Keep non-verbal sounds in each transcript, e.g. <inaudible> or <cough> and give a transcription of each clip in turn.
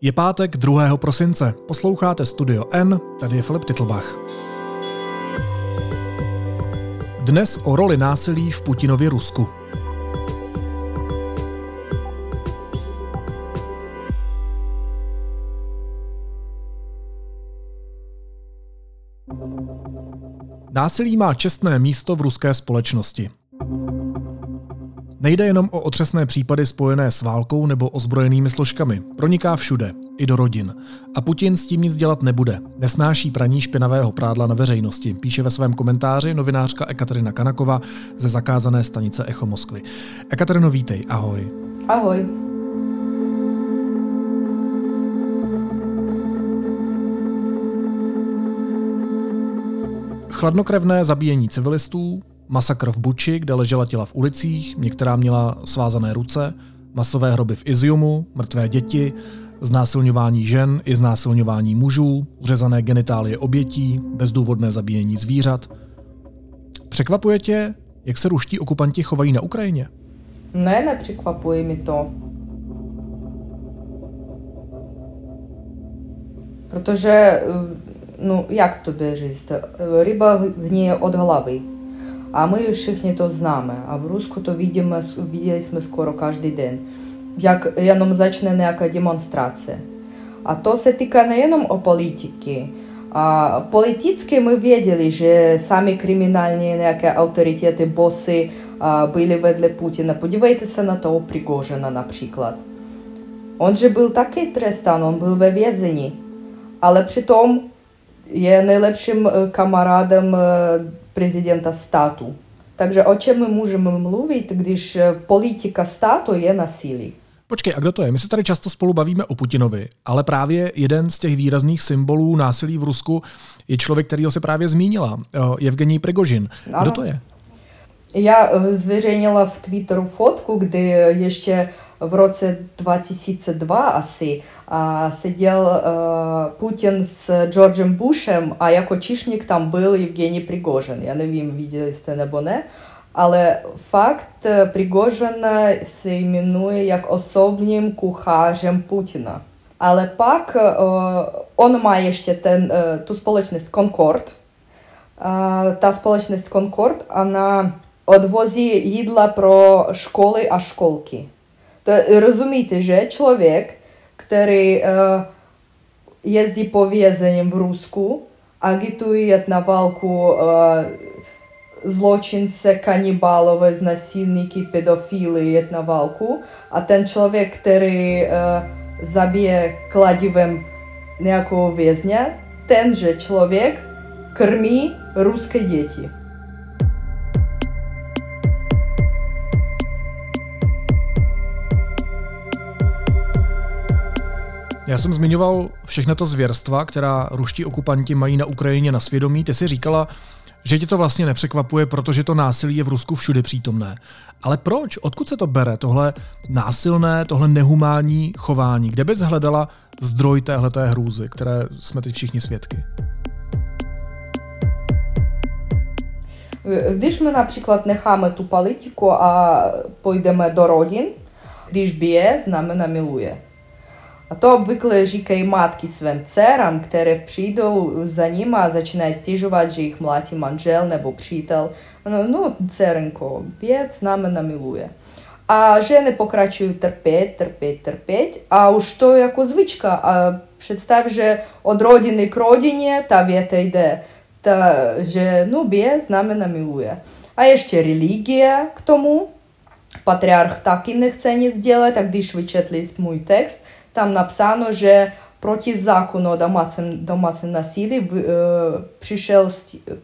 Je pátek 2. prosince. Posloucháte Studio N, tady je Filip Titlbach. Dnes o roli násilí v Putinově Rusku. Násilí má čestné místo v ruské společnosti. Nejde jenom o otřesné případy spojené s válkou nebo ozbrojenými složkami. Proniká všude, i do rodin. A Putin s tím nic dělat nebude. Nesnáší praní špinavého prádla na veřejnosti, píše ve svém komentáři novinářka Ekaterina Kanakova ze zakázané stanice Echo Moskvy. Ekaterino, vítej, ahoj. Ahoj. Chladnokrevné zabíjení civilistů, Masakr v Buči, kde ležela těla v ulicích, některá měla svázané ruce, masové hroby v Iziumu, mrtvé děti, znásilňování žen i znásilňování mužů, uřezané genitálie obětí, bezdůvodné zabíjení zvířat. Překvapuje tě, jak se ruští okupanti chovají na Ukrajině? Ne, nepřekvapuje mi to. Protože, eh, no jak to běží? ryba hníje od hlavy. А ми вшихні то знаємо, а в Руску то видимо, видели ми скоро кожен день. Як jenom začne nejaká демонстрація. А то се týka nejenom o politiky. А политически мы видели, že sami кримінальні nejaké авторитети, боси а, были ведle Путина. Подивайтеся на того Пригожина, наприклад. Он же был такий трестан, он был ve vězení. Але přitom je najlepším kamaradem prezydenta statu. Takže o čem my můžeme mluvit, když politika státu je nasilí? Počkej, a kdo to je? My se tady často spolu bavíme o Putinovi, ale právě jeden z těch výrazných symbolů násilí v Rusku je člověk, kterýho se právě zmínila, Evgenij Prigožin. Kdo to je? Já zveřejnila v Twitteru fotku, kdy ještě v roce 2002 asi a, seděl a, Putin s Georgem Bushem a jako čišník tam byl Evgenij Prigožin. Já nevím, viděli jste nebo ne, ale fakt Prigožin se jmenuje jak osobním kuchařem Putina. Ale pak on má ještě ten, tu společnost Concord. Ta společnost Concord, ona odvozí jídla pro školy a školky. Rozumíte, že člověk, který jezdí po vězením v Rusku, agituje na válku zločince, kanibálové, znasilníky, pedofily jet na válku a ten člověk, který zabije kladivem nějakého vězně, tenže člověk krmí ruské děti. Já jsem zmiňoval všechna to zvěrstva, která ruští okupanti mají na Ukrajině na svědomí. Ty si říkala, že tě to vlastně nepřekvapuje, protože to násilí je v Rusku všude přítomné. Ale proč? Odkud se to bere, tohle násilné, tohle nehumánní chování? Kde bys hledala zdroj téhleté hrůzy, které jsme teď všichni svědky? Když my například necháme tu politiku a půjdeme do rodin, když bije, znamená miluje. А то обвыкle říkají matky svým dcerám, které přijdou za nimi a začínají stěžovat, že jich mlátí manžel nebo přítel. No, no dcerenko, bět znamená miluje. A ženy pokračují trpět, trpět, trpět a už to jako zvyčka. A představ, že od rodiny k rodině ta věta jde, ta, že no bě znamená miluje. A ještě religie k tomu. Patriarch taky nechce nic dělat, a když vyčetli můj text, tam napsáno, že proti zákonu o domácím, domácím насилии e, přišel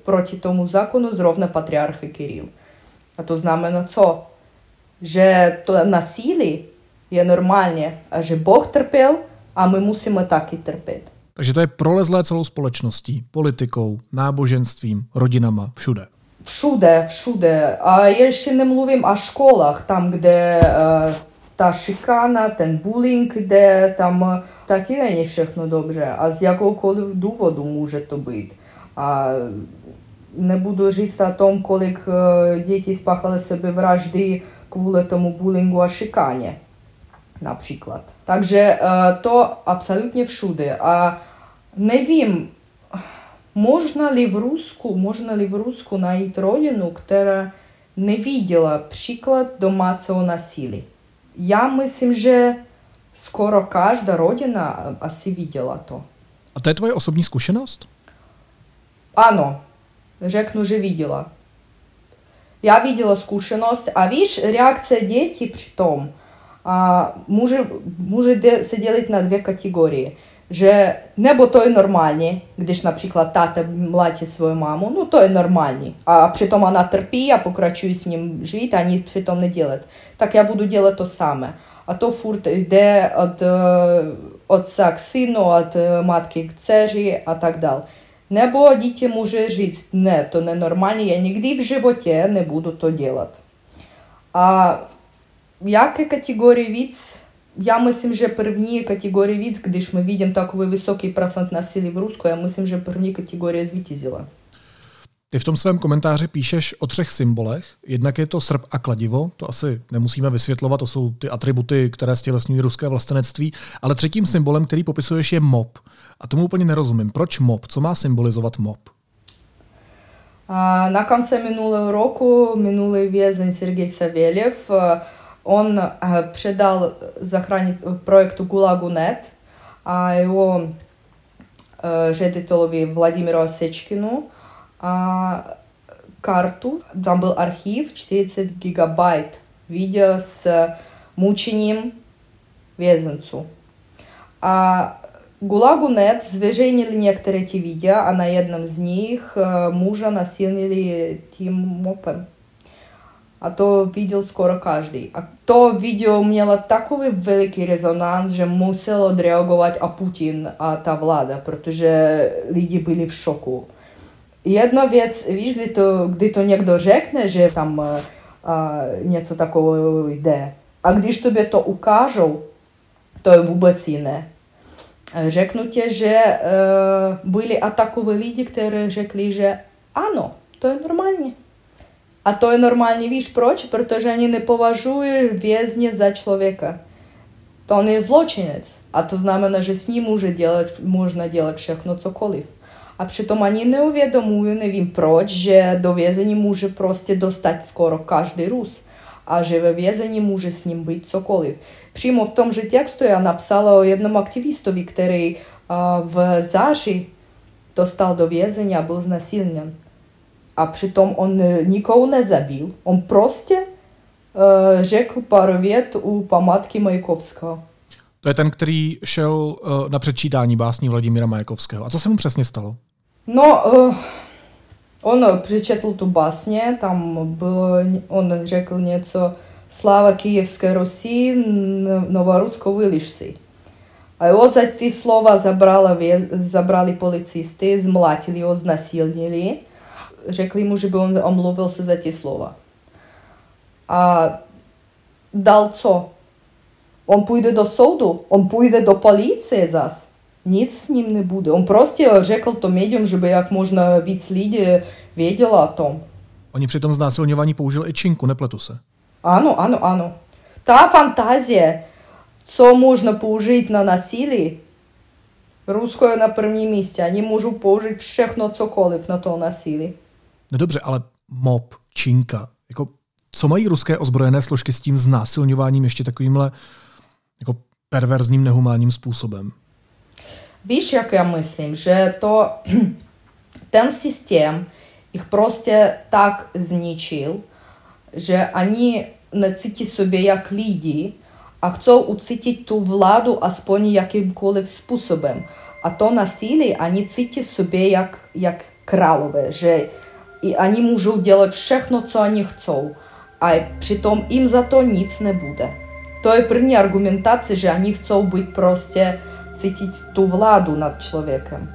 proti tomu zákonu zrovna patriarch Kiril. A to znamená co? Že to nasilí je normálně a že Boh trpěl a my musíme taky trpět. Takže to je prolezlé celou společností, politikou, náboženstvím, rodinama, všude. Všude, všude. A ještě nemluvím o školách, tam, kde uh, ta szykana, ten bullying, де там е, таке не všechno добре, а з якогось доводу може то бути. А не буду різти о том, колик е, діти спахали себе вражди квуле тому булінгу, а шикані, наприклад. Также е, то абсолютно всюди. А не вім, можна ли в Руску, можна ли в Руску найти родину, яка не видела приклад домашнего насилия. Já myslím, že skoro každá rodina asi viděla to. A to je tvoje osobní zkušenost? Ano, řeknu, že viděla. Já viděla zkušenost a víš, reakce dětí přitom a může, může se dělit na dvě kategorie. Že nebo to je normální, když například táta mlátí svou mámu, no to je normální. A přitom ona trpí a pokračuje s ním žít a nic přitom nedělat. Tak já budu dělat to samé. A to furt jde od otca k synu, od matky k dceři a tak dále. Nebo dítě může říct, ne, to nenormální, já nikdy v životě nebudu to dělat. A jaké kategorie víc? Já myslím, že první kategorie víc, když my vidím takový vysoký procent násilí v Rusku, já myslím, že první kategorie zvítězila. Ty v tom svém komentáři píšeš o třech symbolech. Jednak je to srp a kladivo, to asi nemusíme vysvětlovat, to jsou ty atributy, které stělesňují ruské vlastenectví. Ale třetím symbolem, který popisuješ, je mob. A tomu úplně nerozumím. Proč mob? Co má symbolizovat mob? Na konci minulého roku minulý vězeň Sergej Savělev, Он э, предал захранить проекту «Гулагу.нет», а его э, řediteli Владимиру Осечкину а, карту. Там был архив 40 гигабайт видео с мучением везенцу. А Гулагу.Нет нет, некоторые эти видео, а на одном из них э, мужа насилили тем мопом. А то видел скоро каждый. А то видео mělo takový veliký rezonans, že musel odreagovat a Putin a ta vláda, protože lidi byli v šoku. Jedna věc, víš, kdy to, kdy to někdo řekne, že tam a, a, něco takového jde. A když tobě to ukážou, to je vůbec jiné. Řeknu tě, že e, byli a takové lidi, kteří řekli, že ano, to je normální. A to je normální, víš proč? Protože oni nepovažují vězně za člověka. To on je zločinec. A to znamená, že s ním může dělat, možná dělat všechno cokoliv. A přitom ani neuvědomují, nevím proč, že do vězení může prostě dostat skoro každý Rus a že ve vězení může s ním být cokoliv. Přímo v tom, že textu já napsala o jednom aktivistovi, který v září dostal do vězení a byl znasilněn A přitom on nikoho nezabil. On prostě uh, řekl pár vět u památky Majakovského. To je ten, který šel uh, na předčítání básní Vladimíra Majakovského. A co se mu přesně stalo? No, uh, он прочитал ту басню, там было, он řekl něco Слава Киевской Руси, Новоруско вылишься. А его за ті слова забрали, забрали полицисты, змлатили его, знасильнили. řekli mu, že by on omluvil se za ty slova. A dal co? On půjde do soudu, on půjde do policie zas. Nic s ním nebude. On prostě řekl to médium, že by jak možná víc lidí věděla o tom. Oni při tom znásilňování použili i činku, nepletu se. Ano, ano, ano. Ta fantazie, co možno použít na nasilí, Rusko je na prvním místě. Oni můžou použít všechno, cokoliv na to nasilí. No dobře, ale mob, činka, jako co mají ruské ozbrojené složky s tím znásilňováním ještě takovýmhle jako perverzním, nehumánním způsobem? Víš, jak já myslím, že to <clears throat> ten systém ich prostě tak zničil, že oni necítí sobě jak lidi a chcou ucítit tu vládu aspoň jakýmkoliv způsobem. A to násilí oni cítí sobě jak, jak králové, že i oni můžou dělat všechno, co oni chcou. A přitom jim za to nic nebude. To je první argumentace, že oni chcou být prostě cítit tu vládu nad člověkem.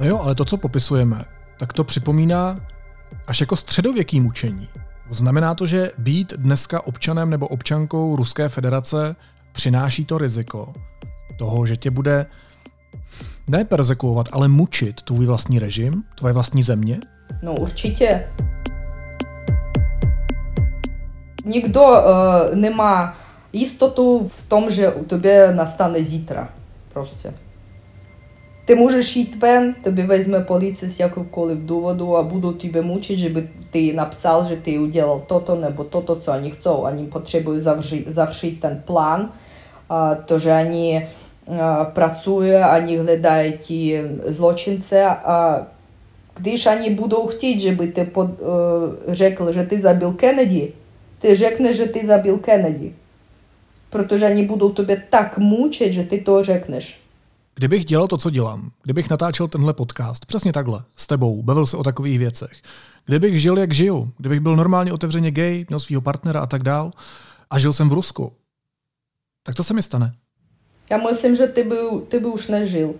No jo, ale to, co popisujeme, tak to připomíná až jako středověký mučení. Znamená to, že být dneska občanem nebo občankou Ruské federace přináší to riziko toho, že tě bude Ne persekuovat, ale mučit tvůj vlastní režim, tvoje vlastní země? No určitě. Nikdo uh, nemá jistotu v tom, že u tebe nastane zítra. Prostě. Ти можеш йти вен, тобі візьме поліція з якого-колib доводу, а будуть тебе мучить, щоб ти написав, що ти уделал то-то, небо то-то, co они chcą. Они потребують завжди, завшити ten план, а, то że они а, працюють, они глядають ті злочинці, а když они будуть хотіти, щоб ти под, uh, řekl, že ty zabil Kennedy, ty řekneš, že ty zabil Kennedy. Protože они будуть тебе так мучить, že ty to řekneš. Kdybych dělal to, co dělám, kdybych natáčel tenhle podcast, přesně takhle, s tebou, bavil se o takových věcech, kdybych žil, jak žiju, kdybych byl normálně otevřeně gay, měl svého partnera a tak dál, a žil jsem v Rusku, tak to se mi stane. Já myslím, že ty by, ty by už nežil.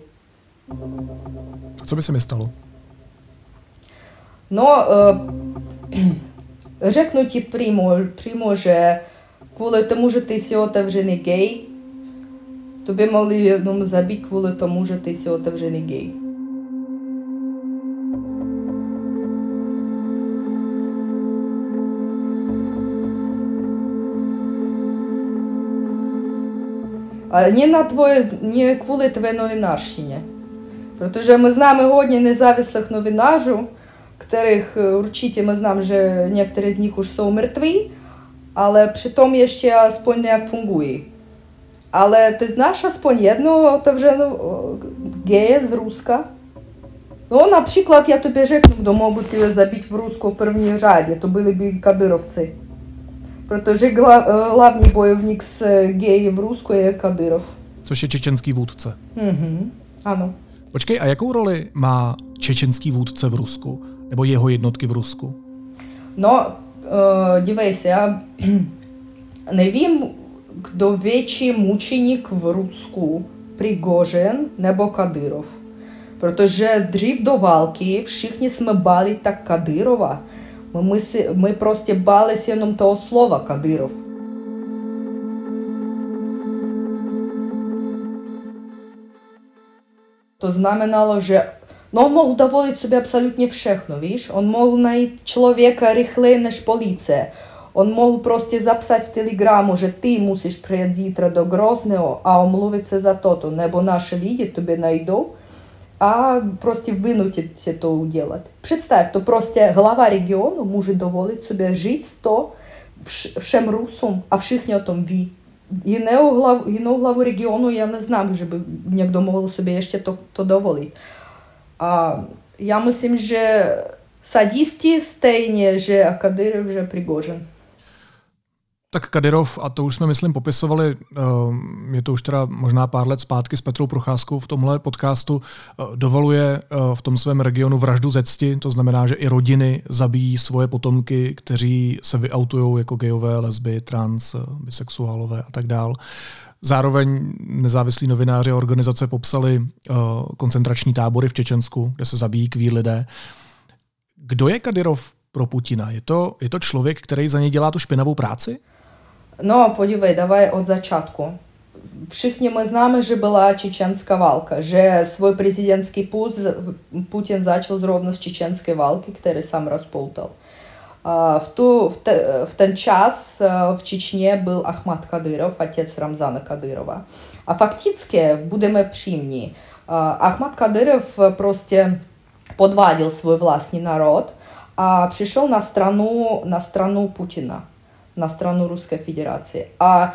A co by se mi stalo? No, uh, <clears throat> řeknu ti přímo, přímo, že kvůli tomu, že ty jsi otevřený tu by mohli jenom zabít kvůli tomu, že ty jsi otevřený gay. а ні на твоє ніколи твоє новинарщині. Protože ми знаємо годні независлих новинажів, которых určitě е, ми знаємо, що некоторые з них уж są мертві, але при тому ще спонь як фунгує. Але ти знаєш, аспонь одного то вже ну, гея з Руска. Ну, наприклад, я тобі рекну, хто мог би тебе забити в Руску в першій раді, то були б кадировці. Protože hlavní bojovník s geji v Rusku je Kadyrov. Což je čečenský vůdce. Mhm, ano. Počkej, a jakou roli má čečenský vůdce v Rusku? Nebo jeho jednotky v Rusku? No, uh, dívej se, já <clears throat> nevím, kdo větší mučeník v Rusku, Prigozhin nebo Kadyrov. Protože dřív do války všichni jsme báli tak Kadyrova. Si, my prostě báli se jenom toho slova Kadyrov. To znamenalo, že no on mohl dovolit sobě absolutně všechno, víš? On mohl najít člověka rychleji než policie. Он мог просто записати в телеграму, що ти мусиш приїти завтра до Грозного, а омловиться за то-то, небо наші люди тобі найду, а просто вынудить это уделать. Представь, то просто глава регіону може доволити собі жити 100 всім русом, а всіх не том ві. І главу, і главу регіону я не знам, щоб ніхто мог собі ще то, то доволити. А я мислим, що садісти стейні, що Акадирів вже Пригожин. Tak Kadyrov, a to už jsme, myslím, popisovali, ehm, je to už teda možná pár let zpátky s Petrou Procházkou v tomhle podcastu, eh, dovoluje eh, v tom svém regionu vraždu ze cti, to znamená, že i rodiny zabíjí svoje potomky, kteří se vyautují jako gejové, lesby, trans, eh, bisexuálové a tak dál. Zároveň nezávislí novináři a organizace popsali koncentrační tábory v Čečensku, kde se zabíjí kví lidé. Kdo je Kadyrov pro Putina? Je to, je to člověk, který za něj dělá tu špinavou práci? Ну, no, podívej, давай od začátku. Všichni my známe, že byla čečenská válka, že svůj prezidentský put Putin začal zrovna z čečenské války, který sám rozpoutal. В, ту, в, те, в ten час е, в Чечні був Ахмат Кадиров, отець Рамзана Кадирова. А фактично, будемо прямі, Ахмат Кадиров просто подвадил свой власний народ, а прийшов на страну, на страну Путіна на страну Руської Федерації. А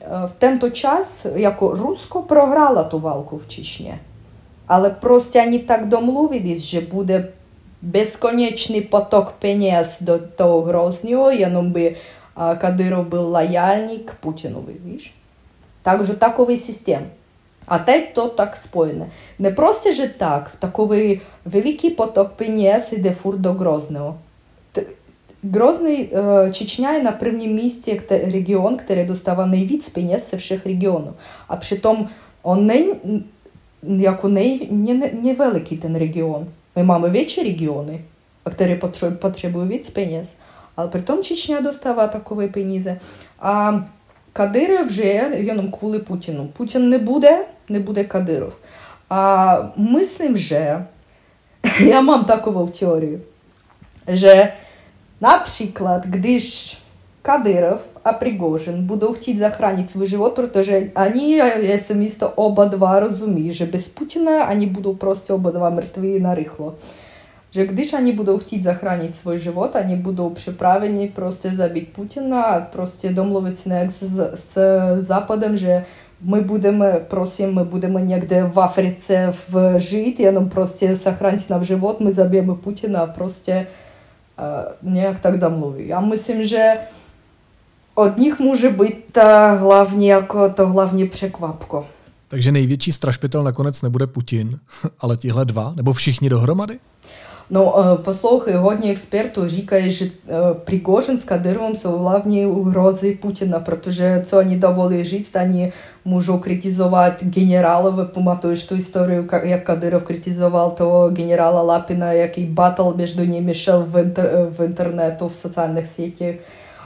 в tento час jako Rusko програло ту валку в Чечні. Але просто вони так домовились, що буде безконечний поток пенез до того jenom by Кадиров был лояльный к Путину, видишь? Также таковий систем. А те то так споєне. Не просто же так, таковий великий поток пенез іде фур до Грозного. Грозный э, Чечня на prvním místě регион, который dostává nejvíc peněz ze všech regionů. A přitom on není jako nej, не, невеликий ten region. My máme větší regiony, které potřebují víc peněz. Ale přitom Čečня dostává takové peníze. A Кадиров вже jenom kvůli Putinu. Putin nebude, nebude Kadyrov. A myslím, že <laughs> já mám takovou teorii, Na przykład, gdyż Kadyrow a Prigozhin będą chcieć zachronić swój żywot, protože oni, ja to oba dwa rozumieją, że bez Putina oni będą prosto oba dwa mrtwi na rychło. Że gdyż oni będą chcieć zachronić swój żywot, oni będą przyprawieni prosto zabić Putina, prosto domluwić się z, z Zapadem, że мы будем, просим, мы будем негде в Африце в жить, и нам просто сохранить нам живот, мы забьем и Путина, просто uh, nějak tak domluví. Já myslím, že od nich může být ta hlavní, jako to hlavní překvapko. Takže největší strašpitel nakonec nebude Putin, <laughs> ale tihle dva, nebo všichni dohromady? No, послухай, hodně expertů říkají, že Пригожин с Кадыровым jsou hlavní угрозы Путина, protože co oni dovolí říct, oni můžou kritizovat generálové, pamatuješ tu historii, jak Kadyrov kritizoval toho generála Lapina, jaký battle между nimi šel v, inter, v internetu, v sociálních sítích,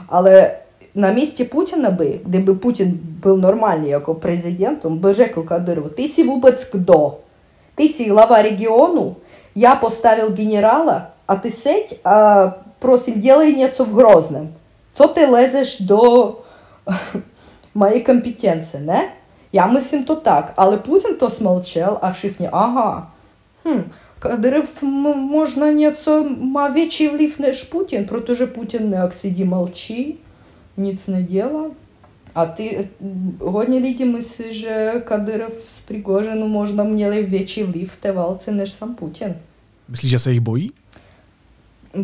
ale на місці Путіна би, де би Путін був нормальний як президентом, би řekl Кадирову, ти сі вůbec kdo? Ти сі глава регіону, я поставил генерала, а ти сеть, а просим, делай нецо в Грозном. Що ти лезеш до <laughs> моєї компетенції, не? Я мислим то так, але Путін то смолчав, а вшихні, ага, хм, Кадиров, можна нецо ма вечий влив, ніж Путін, проте же Путін не сиді молчи, ніц не діла. А ти годні люди мислиш, що Кадиров з Пригожину можна мені вечий влив, ніж сам Путін. Myslíš, že se jich bojí?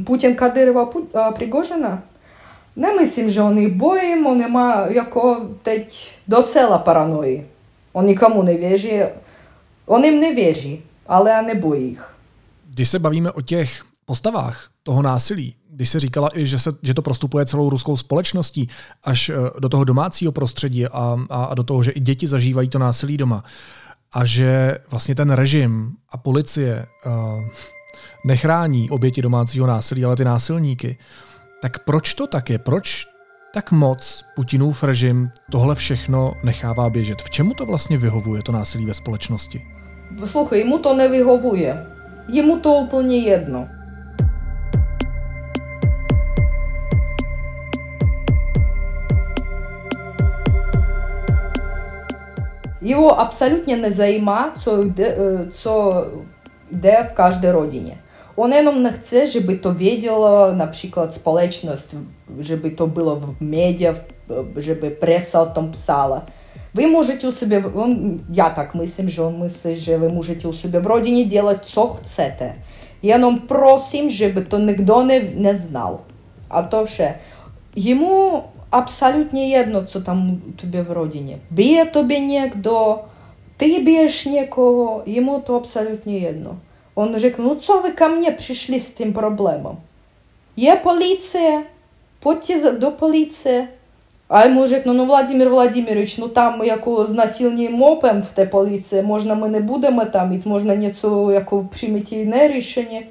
Putin Kadyrova a Prigozhina? Nemyslím, že on jich bojí, on má jako teď docela paranoji. On nikomu nevěří, on jim nevěří, ale já nebojí jich. Když se bavíme o těch postavách toho násilí, když se říkala i, že, se, že to prostupuje celou ruskou společností až eh, do toho domácího prostředí a, a, a do toho, že i děti zažívají to násilí doma a že vlastně ten režim a policie uh, nechrání oběti domácího násilí, ale ty násilníky, tak proč to tak je? Proč tak moc Putinův režim tohle všechno nechává běžet? V čemu to vlastně vyhovuje, to násilí ve společnosti? Poslouchej, mu to nevyhovuje. Jemu to úplně jedno. Його абсолютно не займа, що йде, що йде в кожній родині. Он jenom nechce, żeby to wiedziała na przykład społeczność, żeby to było w mediach, żeby presa o tym pisała. Вы можете у себя, он, я так myślę, że on myśli, że wy możecie u siebie w rodzinie делать co chcecie. Ja nam prosim, żeby to nikt nie, nie znał. A to все. Йому абсолютно jedno, co tam тобі в родині. Б'є тобі ніхто, ти б'єш нікого, йому то абсолютно jedno. Он řekl, ну co vy ко мне пришли с тем проблемом? Є поліція, подьте до поліції. А йому řekl, ну Владимир Владимирович, ну там яку знасильні мопем в те поліції, можна ми не будемо там, і можна ніцю яку приймете інне рішення.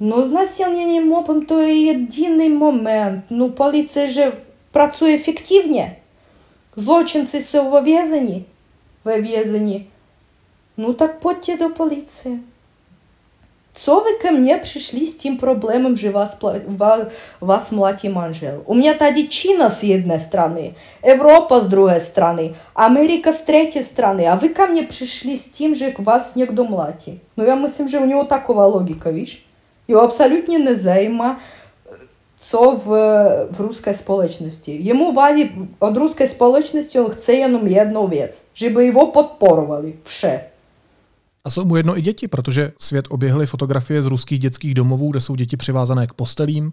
Ну, знасильнення мопом то є єдиний момент. Ну, поліція же pracuje efektywnie. Zločinci jsou ve vězení. Ve vězení. No tak Что вы ко мне пришли с тем проблемом же вас, вас младим анжел? У меня та дичина с одной стороны, Европа с другой стороны, Америка с третьей стороны, а вы ко мне пришли с тем же, к вас некто млати. Ну, я мыслим, же у него такова логика, видишь? Его абсолютно не займа co w, w ruskiej społeczności. Jemu wali od ruskiej społeczności, on chce jenom jedną rzecz, żeby jego podporowali. A jsou mu jedno i děti, protože svět oběhly fotografie z ruských dětských domovů, kde jsou děti přivázané k postelím.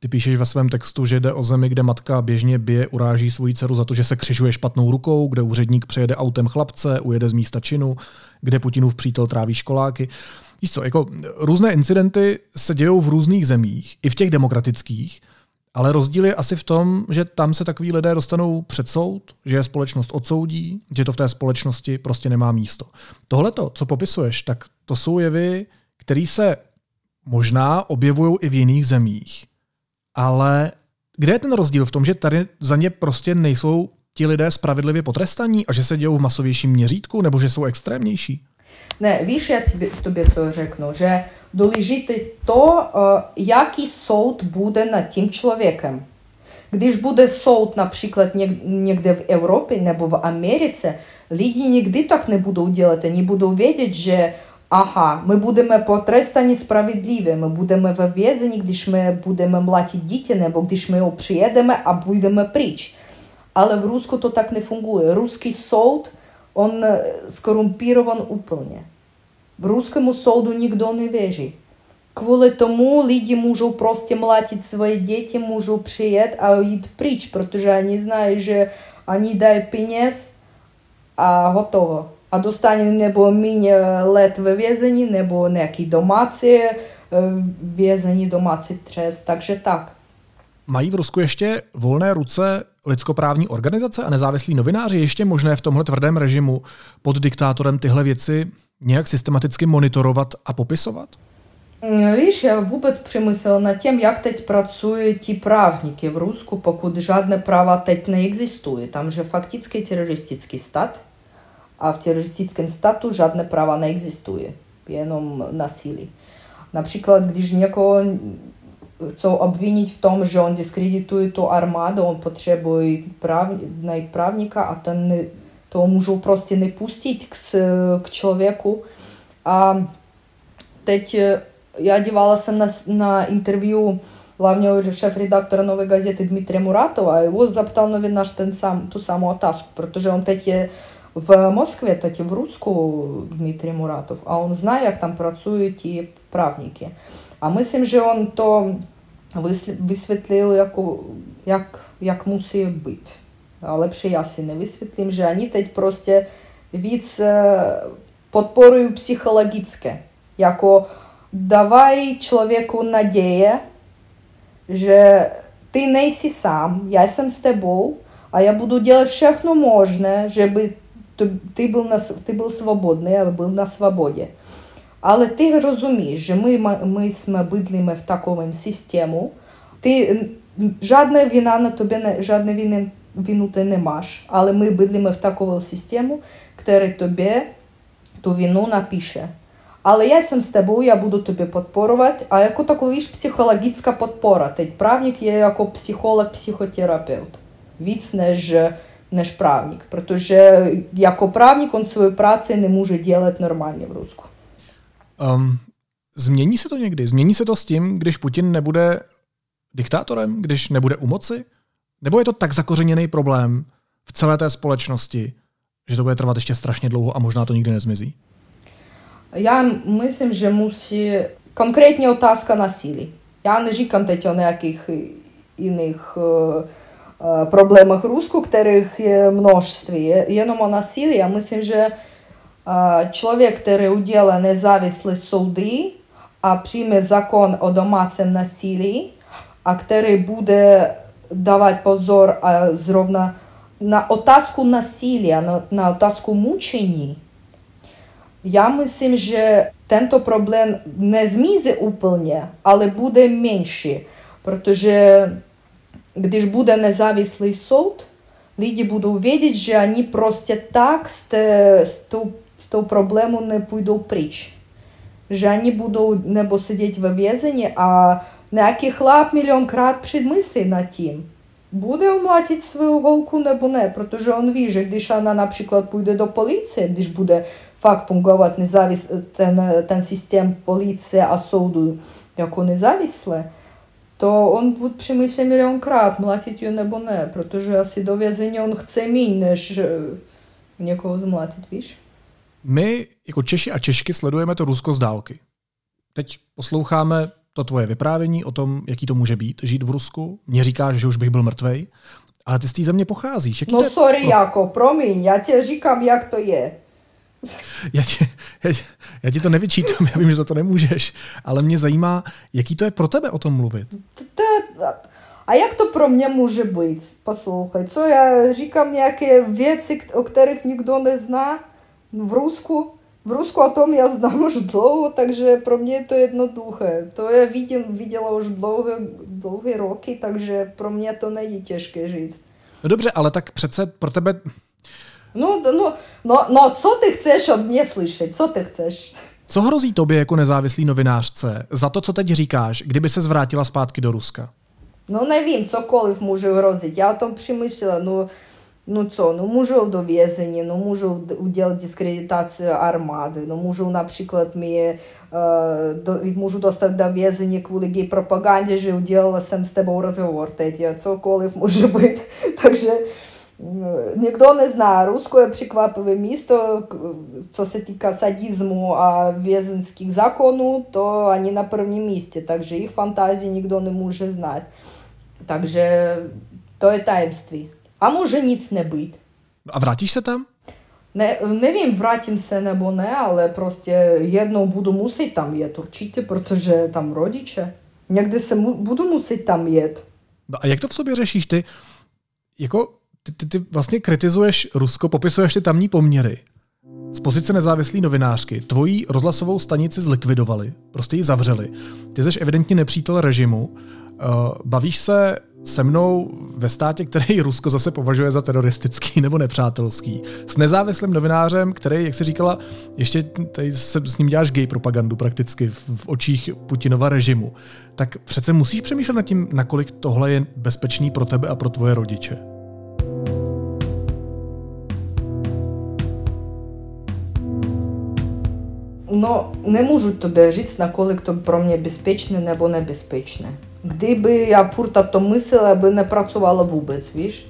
Ty píšeš ve svém textu, že jde o zemi, kde matka běžně bije, uráží svoji dceru za to, že se křižuje špatnou rukou, kde úředník přejede autem chlapce, ujede z místa činu, kde Putinův přítel tráví školáky. Víš co, jako různé incidenty se dějou v různých zemích, i v těch demokratických, ale rozdíl je asi v tom, že tam se takový lidé dostanou před soud, že je společnost odsoudí, že to v té společnosti prostě nemá místo. Tohle, co popisuješ, tak to jsou jevy, které se možná objevují i v jiných zemích. Ale kde je ten rozdíl v tom, že tady za ně prostě nejsou ti lidé spravedlivě potrestaní a že se dějou v masovějším měřítku nebo že jsou extrémnější? Ne, víš, já tobě, tobě to řeknu, že долежить то, який суд буде над тим чоловіком. Gdyż буде суд, na przykład nigdy w Europie albo w Ameryce, ludzie nigdy tak nie będą делать, они будуть wiedzieć, że aha, my будемо потрестані справедливо, ми будемо вивезені, gdyż ми будемо млатити дітей, або gdyż ми приїдемо, а будемо пріч. Але в Руску то так не фунгує. Руський суд, он скорумпірован уповне. В русскому суду ніхто не вежить. Kvůli tomu lidi můžou prostě mlátit svoje děti, můžou přijet a jít pryč, protože oni znají, že oni dají peněz a hotovo. A dostane nebo méně let ve vězení, nebo nějaký domácí vězení, domácí trest, takže tak. Mají v Rusku ještě volné ruce lidskoprávní organizace a nezávislí novináři ještě možné v tomhle tvrdém režimu pod diktátorem tyhle věci nějak systematicky monitorovat a popisovat? Wiesz, я вůbec přemýšlel nad tím, jak teď pracují ti právníky v Rusku, pokud žádné práva teď neexistuje. Tam, že fakticky teroristický stát a v teroristickém státu žádné práva neexistuje, jenom nasilí. Například, když někoho chcou obvinit v tom, že on diskredituje tu armádu, on potřebuje práv, najít právníka a ten то můžou prostě nepustit k, k člověku. A teď já dívala jsem na, na interview hlavního šéf-redaktora Nové gazety Dmitrija Muratova a его запитал новинаш ten сам, ту саму otázku, protože on teď je в Москве, teď je v Rusku Dmitrij Muratov a on zná, jak tam pracují ti právníky. A myslím, že on to vysvětlil, jako, jak, jak musí být. Я си не висвітлим, že они teď prostě víc podporují psychologické, jako давай человеку надея, že ty nejsi sám, já jsem s tebou a já budu dělat všechno možné, żeby ty byl, na, ty byl svobodný a byl na svobodě. Але ти розумієш, що ми, ми bydlíme в такому систему, ти жодна вина на тобі, не, вина, вину ти не маєш, але ми bydlíme в такому систему, яка тобі ту вину напише. Але я сам з тобою, я буду тобі підпорувати. А яку таку віж психологічна підпора? Teď правник є як психолог, психотерапевт. Víc než, než právník, protože jako právník on svou práci nemůže dělat normálně v Rusku. Um, změní se to někdy? Změní se to s tím, když Putin nebude diktátorem, když nebude u moci? Nebo je to tak zakořeněný problém v celé té společnosti, že to bude trvat ještě strašně dlouho a možná to nikdy nezmizí? Я мислим, що мусі конкретні otázka насилі. Я не říkám teď o nějakých jiných проблемах Rusku, kterých je množství, jenom o насилии. Я myslím, že člověk, který udělá nezávislé soudy a přijme zákon o domácím насилí a který bude dávat pozor a zrovna na otázku насилия, на, на otázku mučení, Я myslím, že tento problém nezmizí úplně, ale bude menší, protože když bude nezávislý soud, lidi budou vědět, že oni prostě tak s, te, s, tou, s tou problému nepůjdou pryč. Že oni budou nebo sedět ve vězení a nějaký chlap milionkrát předmyslí nad tím. Буде умлатить свою голку nebo ne, protože on ví, že když ona například půjde do policie, když bude fakt fungovat nezávis, ten, ten systém policie a soudu jako nezávisle, to on bude přemýšlet milionkrát, mlátit ji nebo ne, protože asi do vězení on chce méně, než někoho zmlátit, víš? My jako Češi a Češky sledujeme to Rusko z dálky. Teď posloucháme to tvoje vyprávění o tom, jaký to může být, žít v Rusku. Mně říkáš, že už bych byl mrtvej, ale ty z té země pocházíš. Jaký no to... sorry, no. jako, promiň, já ti říkám, jak to je. <laughs> Já ti, já, já ti to nevyčítám, já vím, že za to nemůžeš, ale mě zajímá, jaký to je pro tebe o tom mluvit. A jak to pro mě může být? Poslouchej, co já říkám nějaké věci, o kterých nikdo nezná v Rusku? V Rusku o tom já znám už dlouho, takže pro mě je to jednoduché. To já vidím, viděla už dlouhé, dlouhé roky, takže pro mě to není těžké říct. No dobře, ale tak přece pro tebe No, no, no, no, co ty chceš od mě slyšet? Co ty chceš? Co hrozí tobě jako nezávislý novinářce za to, co teď říkáš, kdyby se zvrátila zpátky do Ruska? No nevím, cokoliv může hrozit. Já o tom přemýšlela, no, Ну це, ну може довезені, ну може уділити дискредитацію армади, ну може, наприклад, ми е, до, можу достати довезені к пропаганді, що уділила сам з тебе розговор, тетя, це коли може бути. <laughs> Так що, ну, Ніхто не знає, русське приквапиве місто, що се тіка садізму а в'язенських закону, то вони на першому місці, так що їх фантазії ніхто не може знати. Так що, то є таємстві. A může nic nebýt. A vrátíš se tam? Ne, nevím, vrátím se nebo ne, ale prostě jednou budu muset tam jet určitě, protože tam rodiče. Někdy se mu, budu muset tam jet. No a jak to v sobě řešíš ty? Jako ty, ty, ty vlastně kritizuješ Rusko, popisuješ ty tamní poměry. Z pozice nezávislé novinářky tvojí rozhlasovou stanici zlikvidovali, prostě ji zavřeli. Ty jsi evidentně nepřítel režimu. Uh, bavíš se se mnou ve státě, který Rusko zase považuje za teroristický nebo nepřátelský, s nezávislým novinářem, který, jak se říkala, ještě tady se s ním děláš gay propagandu prakticky v, v očích Putinova režimu, tak přece musíš přemýšlet nad tím, nakolik tohle je bezpečný pro tebe a pro tvoje rodiče. no, ne možu tebe žiti na koliko to pro mne bezpečne nebo nebezpečne. Gdyby ja furt to myślała, by nie pracowała wobec, wiesz?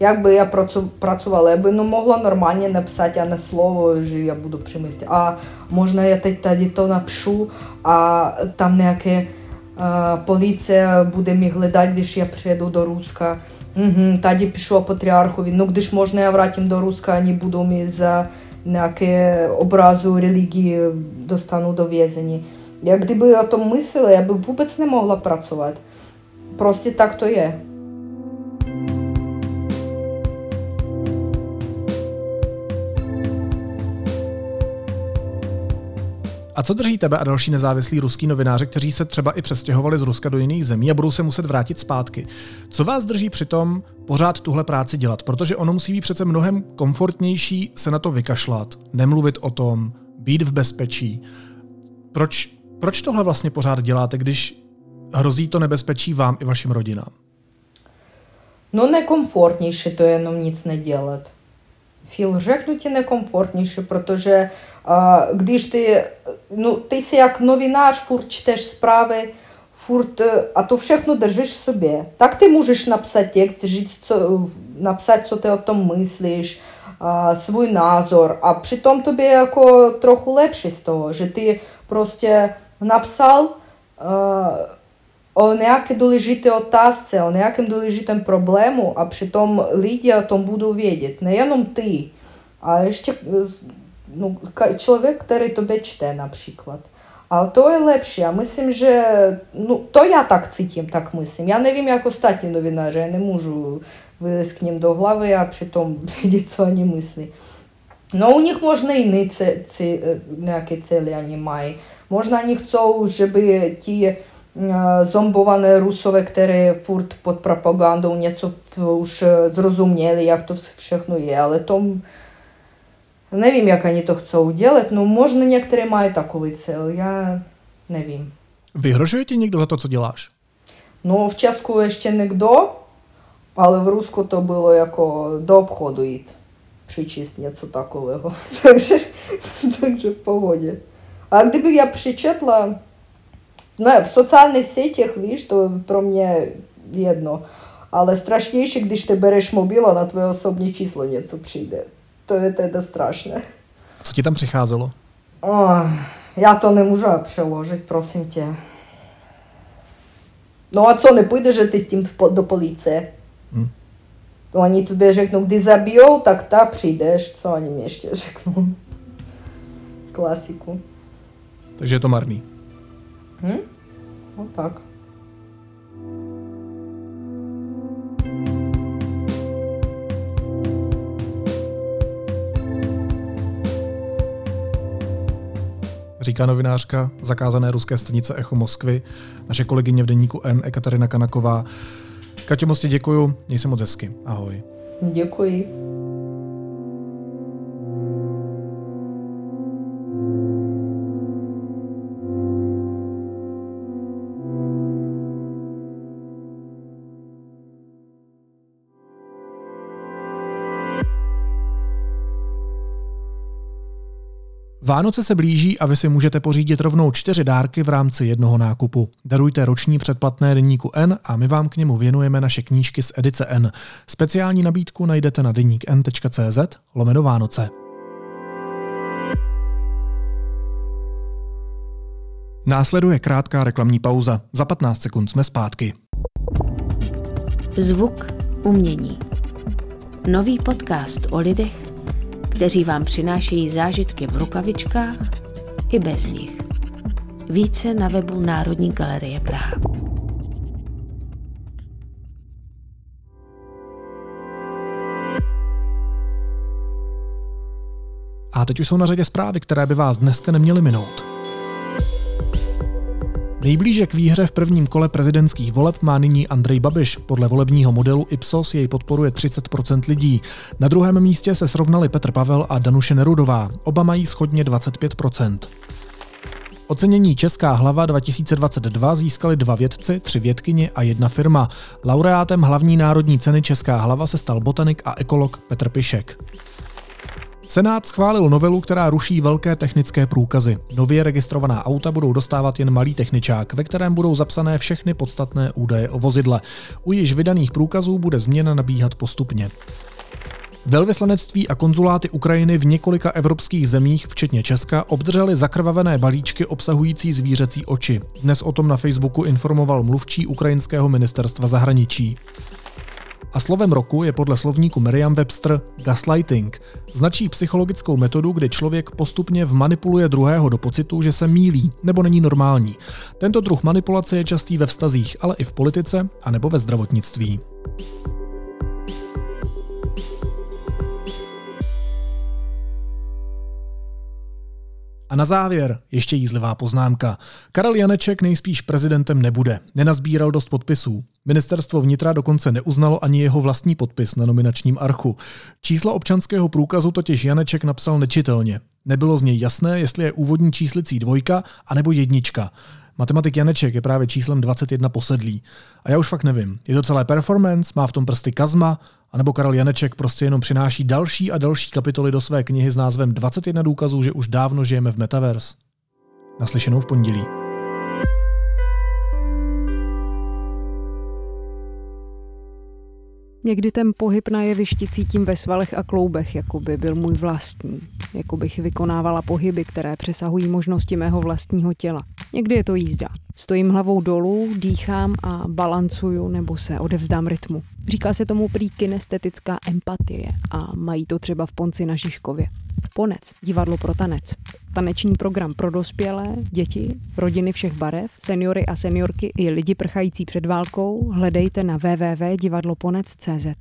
Якби я працю, працювала, я би не могла нормально написати, а не слово, що я буду примисти. А можна я тоді то напишу, а там ніяке а, поліція буде мені глядати, де я прийду до Руска. Угу, тоді пишу патріархові. Ну, де ж можна я вратім до Руска, а не буду мені за nějaké obrazu religii dostanu do vězení. Jak kdyby o tom myslela, já by vůbec nemohla pracovat. Prostě tak to je. A co drží tebe a další nezávislí ruský novináři, kteří se třeba i přestěhovali z Ruska do jiných zemí a budou se muset vrátit zpátky? Co vás drží při tom pořád tuhle práci dělat? Protože ono musí být přece mnohem komfortnější se na to vykašlat, nemluvit o tom, být v bezpečí. Proč, proč tohle vlastně pořád děláte, když hrozí to nebezpečí vám i vašim rodinám? No nekomfortnější to jenom nic nedělat. Філ жехнуті некомфортніше, protože а, když ty, ну, ty si jak novinář furt čteš zprávy, furt, a to všechno držíš v sobě, tak ty můžeš napsat text, říct, co, napsat, co ty o tom myslíš, a, svůj názor a přitom tobě jako trochu lepší z toho, že ty prostě napsal a, o nějaké důležité otázce, o nějakém důležitém problému a přitom lidi o tom budou vědět. Nejenom ty, a ještě no, člověk, který tobě čte například. A to je lepší. A myslím, že no, to já tak cítím, tak myslím. Já nevím, jak ostatní novináři, já nemůžu vylezť k ním do hlavy a přitom vědět, co oni myslí. No у них можна і ці, ці, nějaké cíly oni mají. Možná oni chcou, żeby ti zombované Rusové, které furt pod propagandou něco už zrozuměli, jak to všechno je, ale Nevím, jak oni to chcou udělat, no možná některé mají takový cíl, já nevím. Vyhrožuje ti někdo za to, co děláš? No v Česku ještě někdo, ale v Rusku to bylo jako do obchodu jít. Přičíst něco takového. <laughs> takže, takže v pohodě. A kdyby já přičetla, no v sociálních sítích, víš, to pro mě jedno. Ale strašnější, když ty bereš mobil a na tvoje osobní číslo něco přijde to je teda strašné. Co ti tam přicházelo? Oh, já to nemůžu přeložit, prosím tě. No a co, nepůjde, že ty s tím do policie? Hmm. To oni tobě řeknou, kdy zabijou, tak ta přijdeš, co oni mi ještě řeknou. Klasiku. Takže je to marný. Hm? No tak. Říká novinářka zakázané ruské stanice Echo Moskvy, naše kolegyně v deníku N, Ekaterina Kanaková. Kaťo, moc děkuju, měj se moc hezky. Ahoj. Děkuji. Vánoce se blíží a vy si můžete pořídit rovnou čtyři dárky v rámci jednoho nákupu. Darujte roční předplatné deníku N a my vám k němu věnujeme naše knížky z edice N. Speciální nabídku najdete na deníkn.cz lomeno Vánoce. Následuje krátká reklamní pauza. Za 15 sekund jsme zpátky. Zvuk umění. Nový podcast o lidech, kteří vám přinášejí zážitky v rukavičkách i bez nich. Více na webu Národní galerie Praha. A teď už jsou na řadě zprávy, které by vás dneska neměly minout. Nejblíže k výhře v prvním kole prezidentských voleb má nyní Andrej Babiš. Podle volebního modelu Ipsos jej podporuje 30% lidí. Na druhém místě se srovnali Petr Pavel a Danuše Nerudová. Oba mají schodně 25%. Ocenění Česká hlava 2022 získali dva vědci, tři vědkyně a jedna firma. Laureátem hlavní národní ceny Česká hlava se stal botanik a ekolog Petr Pišek. Senát schválil novelu, která ruší velké technické průkazy. Nově registrovaná auta budou dostávat jen malý techničák, ve kterém budou zapsané všechny podstatné údaje o vozidle. U již vydaných průkazů bude změna nabíhat postupně. Velvyslanectví a konzuláty Ukrajiny v několika evropských zemích, včetně Česka, obdrželi zakrvavené balíčky obsahující zvířecí oči. Dnes o tom na Facebooku informoval mluvčí ukrajinského ministerstva zahraničí. A slovem roku je podle slovníku Merriam-Webster gaslighting. Značí psychologickou metodu, kdy člověk postupně vmanipuluje druhého do pocitu, že se mílí nebo není normální. Tento druh manipulace je častý ve vztazích, ale i v politice a nebo ve zdravotnictví. A na závěr ještě jízlivá poznámka. Karel Janeček nejspíš prezidentem nebude. Nenazbíral dost podpisů. Ministerstvo vnitra dokonce neuznalo ani jeho vlastní podpis na nominačním archu. Čísla občanského průkazu totiž Janeček napsal nečitelně. Nebylo z něj jasné, jestli je úvodní číslicí dvojka anebo jednička. Matematik Janeček je právě číslem 21 posedlý. A já už fakt nevím. Je to celé performance, má v tom prsty Kazma, anebo Karel Janeček prostě jenom přináší další a další kapitoly do své knihy s názvem 21 důkazů, že už dávno žijeme v metaverse. Naslyšenou v pondělí. Někdy ten pohyb na jevišti cítím ve svalech a kloubech, jako by byl můj vlastní. Jako bych vykonávala pohyby, které přesahují možnosti mého vlastního těla. Někdy je to jízda. Stojím hlavou dolů, dýchám a balancuju nebo se odevzdám rytmu. Říká se tomu prý kinestetická empatie a mají to třeba v Ponci na Žižkově. Ponec, divadlo pro tanec. Taneční program pro dospělé, děti, rodiny všech barev, seniory a seniorky i lidi prchající před válkou hledejte na www.divadloponec.cz.